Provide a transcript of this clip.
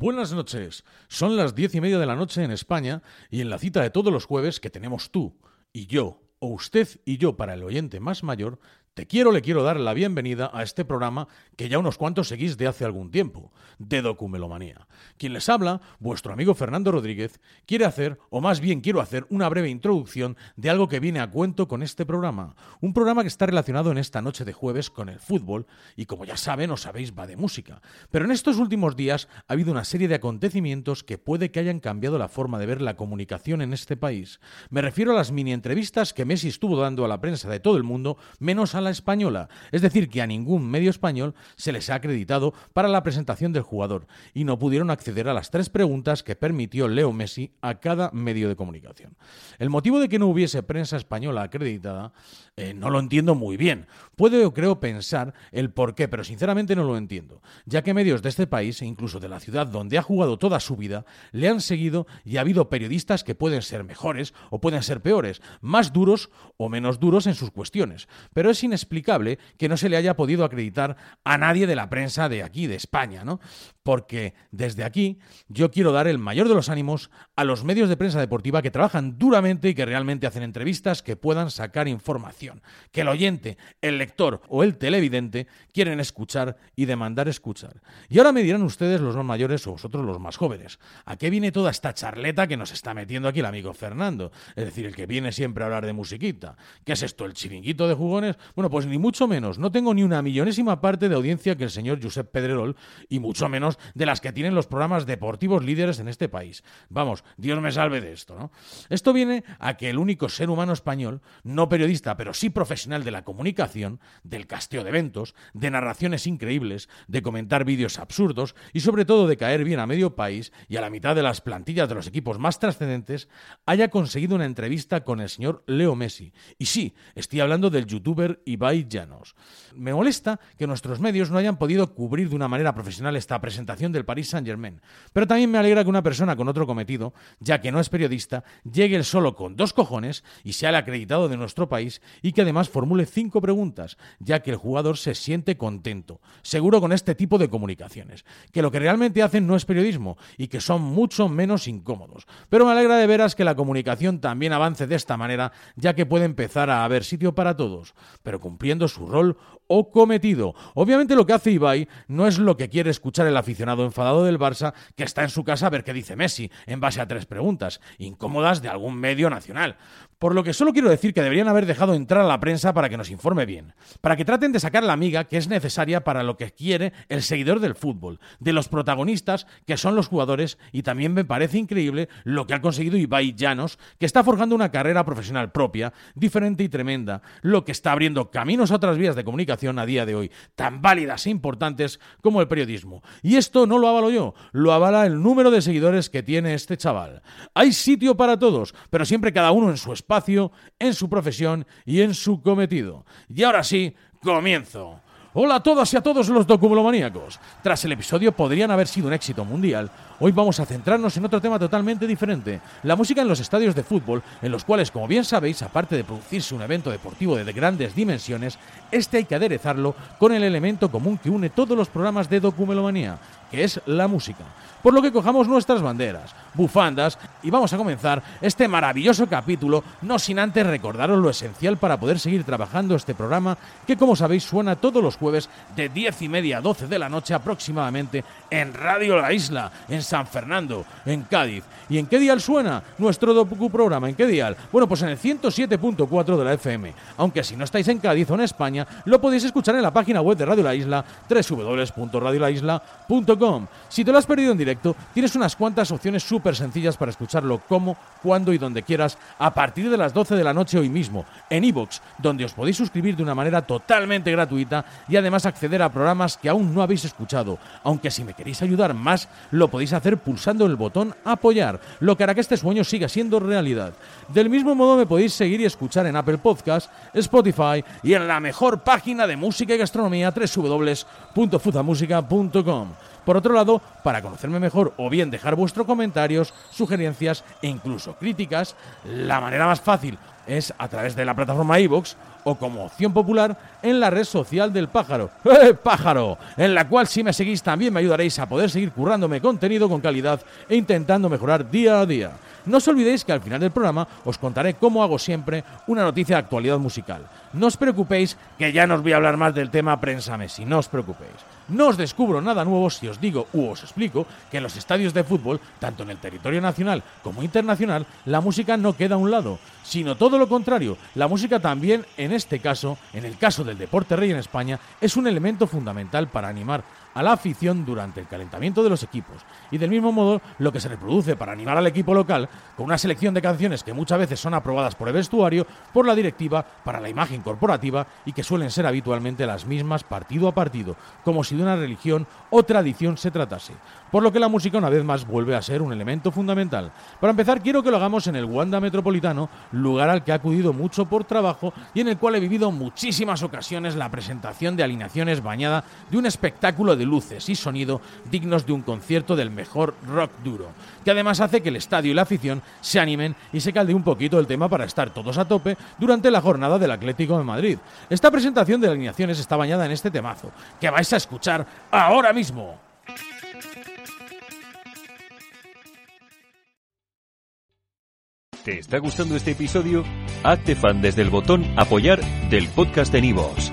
Buenas noches. Son las diez y media de la noche en España y en la cita de todos los jueves que tenemos tú y yo, o usted y yo para el oyente más mayor, te quiero, le quiero dar la bienvenida a este programa que ya unos cuantos seguís de hace algún tiempo, de Documelomanía. Quien les habla, vuestro amigo Fernando Rodríguez, quiere hacer, o más bien quiero hacer, una breve introducción de algo que viene a cuento con este programa. Un programa que está relacionado en esta noche de jueves con el fútbol y como ya saben o sabéis va de música. Pero en estos últimos días ha habido una serie de acontecimientos que puede que hayan cambiado la forma de ver la comunicación en este país. Me refiero a las mini entrevistas que Messi estuvo dando a la prensa de todo el mundo, menos a la española, es decir, que a ningún medio español se les ha acreditado para la presentación del jugador y no pudieron acceder a las tres preguntas que permitió Leo Messi a cada medio de comunicación. El motivo de que no hubiese prensa española acreditada eh, no lo entiendo muy bien. Puedo creo pensar el por qué, pero sinceramente no lo entiendo, ya que medios de este país e incluso de la ciudad donde ha jugado toda su vida le han seguido y ha habido periodistas que pueden ser mejores o pueden ser peores, más duros o menos duros en sus cuestiones, pero es inexplicable que no se le haya podido acreditar a nadie de la prensa de aquí, de España, ¿no? Porque desde aquí yo quiero dar el mayor de los ánimos a los medios de prensa deportiva que trabajan duramente y que realmente hacen entrevistas que puedan sacar información, que el oyente, el lector o el televidente quieren escuchar y demandar escuchar. Y ahora me dirán ustedes los más mayores o vosotros los más jóvenes, ¿a qué viene toda esta charleta que nos está metiendo aquí el amigo Fernando? Es decir, el que viene siempre a hablar de musiquita. ¿Qué es esto, el chiringuito de jugones? Bueno, pues ni mucho menos. No tengo ni una millonésima parte de audiencia que el señor Josep Pedrerol y mucho menos de las que tienen los programas deportivos líderes en este país. Vamos, Dios me salve de esto, ¿no? Esto viene a que el único ser humano español, no periodista, pero sí profesional de la comunicación, del casteo de eventos, de narraciones increíbles, de comentar vídeos absurdos y sobre todo de caer bien a medio país y a la mitad de las plantillas de los equipos más trascendentes, haya conseguido una entrevista con el señor Leo Messi. Y sí, estoy hablando del youtuber Ibai Llanos. Me molesta que nuestros medios no hayan podido cubrir de una manera profesional esta presentación del Paris Saint-Germain, pero también me alegra que una persona con otro cometido, ya que no es periodista, llegue el solo con dos cojones y sea el acreditado de nuestro país y que además formule cinco preguntas, ya que el jugador se siente contento, seguro con este tipo de comunicaciones, que lo que realmente hacen no es periodismo y que son mucho menos incómodos. Pero me alegra de veras que la comunicación también avance de esta manera, ya que puede empezar a haber sitio para todos, pero cumpliendo su rol o cometido. Obviamente lo que hace Ibai no es lo que quiere escuchar el aficionado enfadado del Barça que está en su casa a ver qué dice Messi en base a tres preguntas, incómodas de algún medio nacional. Por lo que solo quiero decir que deberían haber dejado entrar a la prensa para que nos informe bien, para que traten de sacar la amiga que es necesaria para lo que quiere el seguidor del fútbol, de los protagonistas que son los jugadores y también me parece increíble lo que ha conseguido Ibai Llanos, que está forjando una carrera profesional propia, diferente y tremenda, lo que está abriendo caminos a otras vías de comunicación a día de hoy, tan válidas e importantes como el periodismo. Y esto no lo avalo yo, lo avala el número de seguidores que tiene este chaval. Hay sitio para todos, pero siempre cada uno en su espacio, en su profesión y en su cometido. Y ahora sí, comienzo. Hola a todas y a todos los documelomaníacos. Tras el episodio podrían haber sido un éxito mundial, hoy vamos a centrarnos en otro tema totalmente diferente, la música en los estadios de fútbol, en los cuales, como bien sabéis, aparte de producirse un evento deportivo de grandes dimensiones, este hay que aderezarlo con el elemento común que une todos los programas de documelomanía, que es la música. Por lo que cojamos nuestras banderas, bufandas y vamos a comenzar este maravilloso capítulo, no sin antes recordaros lo esencial para poder seguir trabajando este programa que como sabéis suena todos los jueves de 10 y media a 12 de la noche aproximadamente en Radio La Isla, en San Fernando, en Cádiz. ¿Y en qué dial suena nuestro docu programa? ¿En qué dial? Bueno, pues en el 107.4 de la FM. Aunque si no estáis en Cádiz o en España, lo podéis escuchar en la página web de Radio La Isla, www.radiolaisla.com. Si te lo has perdido en directo, tienes unas cuantas opciones súper sencillas para escucharlo como, cuando y donde quieras a partir de las 12 de la noche hoy mismo en iVoox, donde os podéis suscribir de una manera totalmente gratuita y además acceder a programas que aún no habéis escuchado. Aunque si me queréis ayudar más, lo podéis hacer pulsando el botón apoyar, lo que hará que este sueño siga siendo realidad. Del mismo modo me podéis seguir y escuchar en Apple Podcast, Spotify y en la mejor página de música y gastronomía www.fuzamusica.com. Por otro lado, para conocerme mejor o bien dejar vuestros comentarios, sugerencias e incluso críticas, la manera más fácil es a través de la plataforma iVoox o como opción popular en la red social del pájaro. ¡Eh, pájaro! En la cual si me seguís también me ayudaréis a poder seguir currándome contenido con calidad e intentando mejorar día a día. No os olvidéis que al final del programa os contaré cómo hago siempre una noticia de actualidad musical. No os preocupéis que ya no os voy a hablar más del tema Prensa Messi, no os preocupéis. No os descubro nada nuevo si os digo u os explico que en los estadios de fútbol, tanto en el territorio nacional como internacional, la música no queda a un lado, sino lo contrario. La música también, en este caso, en el caso del deporte rey en España, es un elemento fundamental para animar a la afición durante el calentamiento de los equipos. Y del mismo modo, lo que se reproduce para animar al equipo local, con una selección de canciones que muchas veces son aprobadas por el vestuario, por la directiva, para la imagen corporativa y que suelen ser habitualmente las mismas partido a partido, como si de una religión o tradición se tratase. Por lo que la música una vez más vuelve a ser un elemento fundamental. Para empezar, quiero que lo hagamos en el Wanda Metropolitano, lugar al que he acudido mucho por trabajo y en el cual he vivido muchísimas ocasiones la presentación de alineaciones bañada de un espectáculo de luces y sonido dignos de un concierto del mejor rock duro, que además hace que el estadio y la afición se animen y se calde un poquito el tema para estar todos a tope durante la jornada del Atlético de Madrid. Esta presentación de alineaciones está bañada en este temazo, que vais a escuchar ahora mismo. ¿Te está gustando este episodio? Hazte fan desde el botón Apoyar del podcast de Nivos.